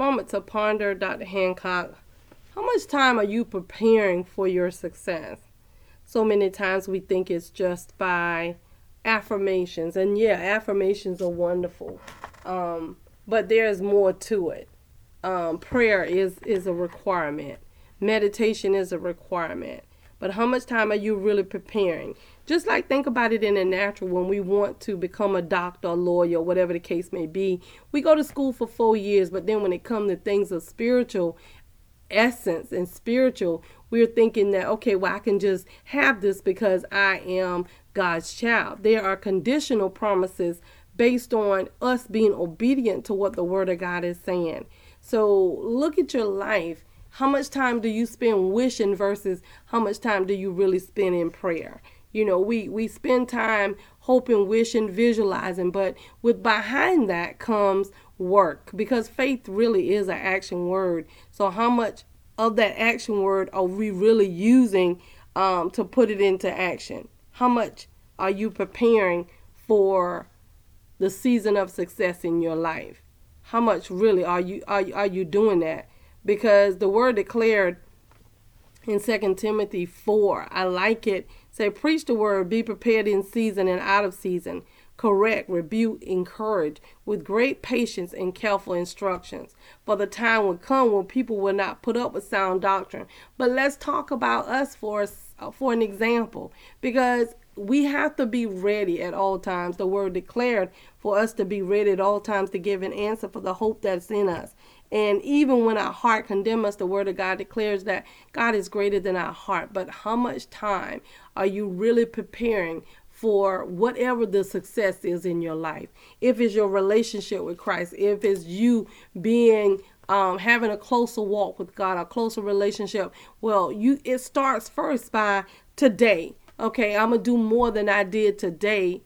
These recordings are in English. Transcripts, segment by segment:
moment to ponder, Dr. Hancock. How much time are you preparing for your success? So many times we think it's just by affirmations, and yeah, affirmations are wonderful, um, but there's more to it. Um, prayer is is a requirement. Meditation is a requirement. But how much time are you really preparing? Just like think about it in a natural when we want to become a doctor, a lawyer, whatever the case may be. We go to school for four years, but then when it comes to things of spiritual essence and spiritual, we're thinking that, okay, well, I can just have this because I am God's child. There are conditional promises based on us being obedient to what the Word of God is saying. So look at your life how much time do you spend wishing versus how much time do you really spend in prayer? You know, we, we spend time hoping, wishing, visualizing, but with behind that comes work because faith really is an action word. So, how much of that action word are we really using um, to put it into action? How much are you preparing for the season of success in your life? How much really are you are, are you doing that? Because the word declared in Second Timothy 4, I like it. Say, preach the word, be prepared in season and out of season, correct, rebuke, encourage with great patience and careful instructions. For the time will come when people will not put up with sound doctrine. But let's talk about us for uh, for an example, because we have to be ready at all times. The word declared for us to be ready at all times to give an answer for the hope that's in us. And even when our heart condemns us, the word of God declares that God is greater than our heart. But how much time are you really preparing for whatever the success is in your life? If it's your relationship with Christ, if it's you being um, having a closer walk with God, a closer relationship, well, you it starts first by today. Okay, I'm gonna do more than I did today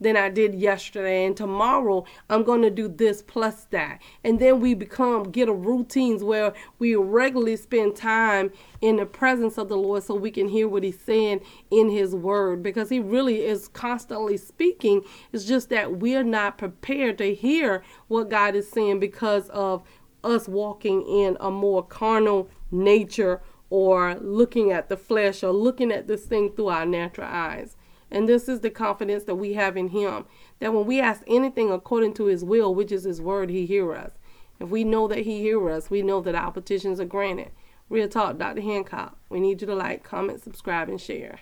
than I did yesterday. And tomorrow I'm going to do this plus that. And then we become, get a routines where we regularly spend time in the presence of the Lord so we can hear what he's saying in his word because he really is constantly speaking. It's just that we're not prepared to hear what God is saying because of us walking in a more carnal nature or looking at the flesh or looking at this thing through our natural eyes. And this is the confidence that we have in Him that when we ask anything according to His will, which is His word, He hears us. If we know that He hears us, we know that our petitions are granted. Real talk, Dr. Hancock. We need you to like, comment, subscribe, and share.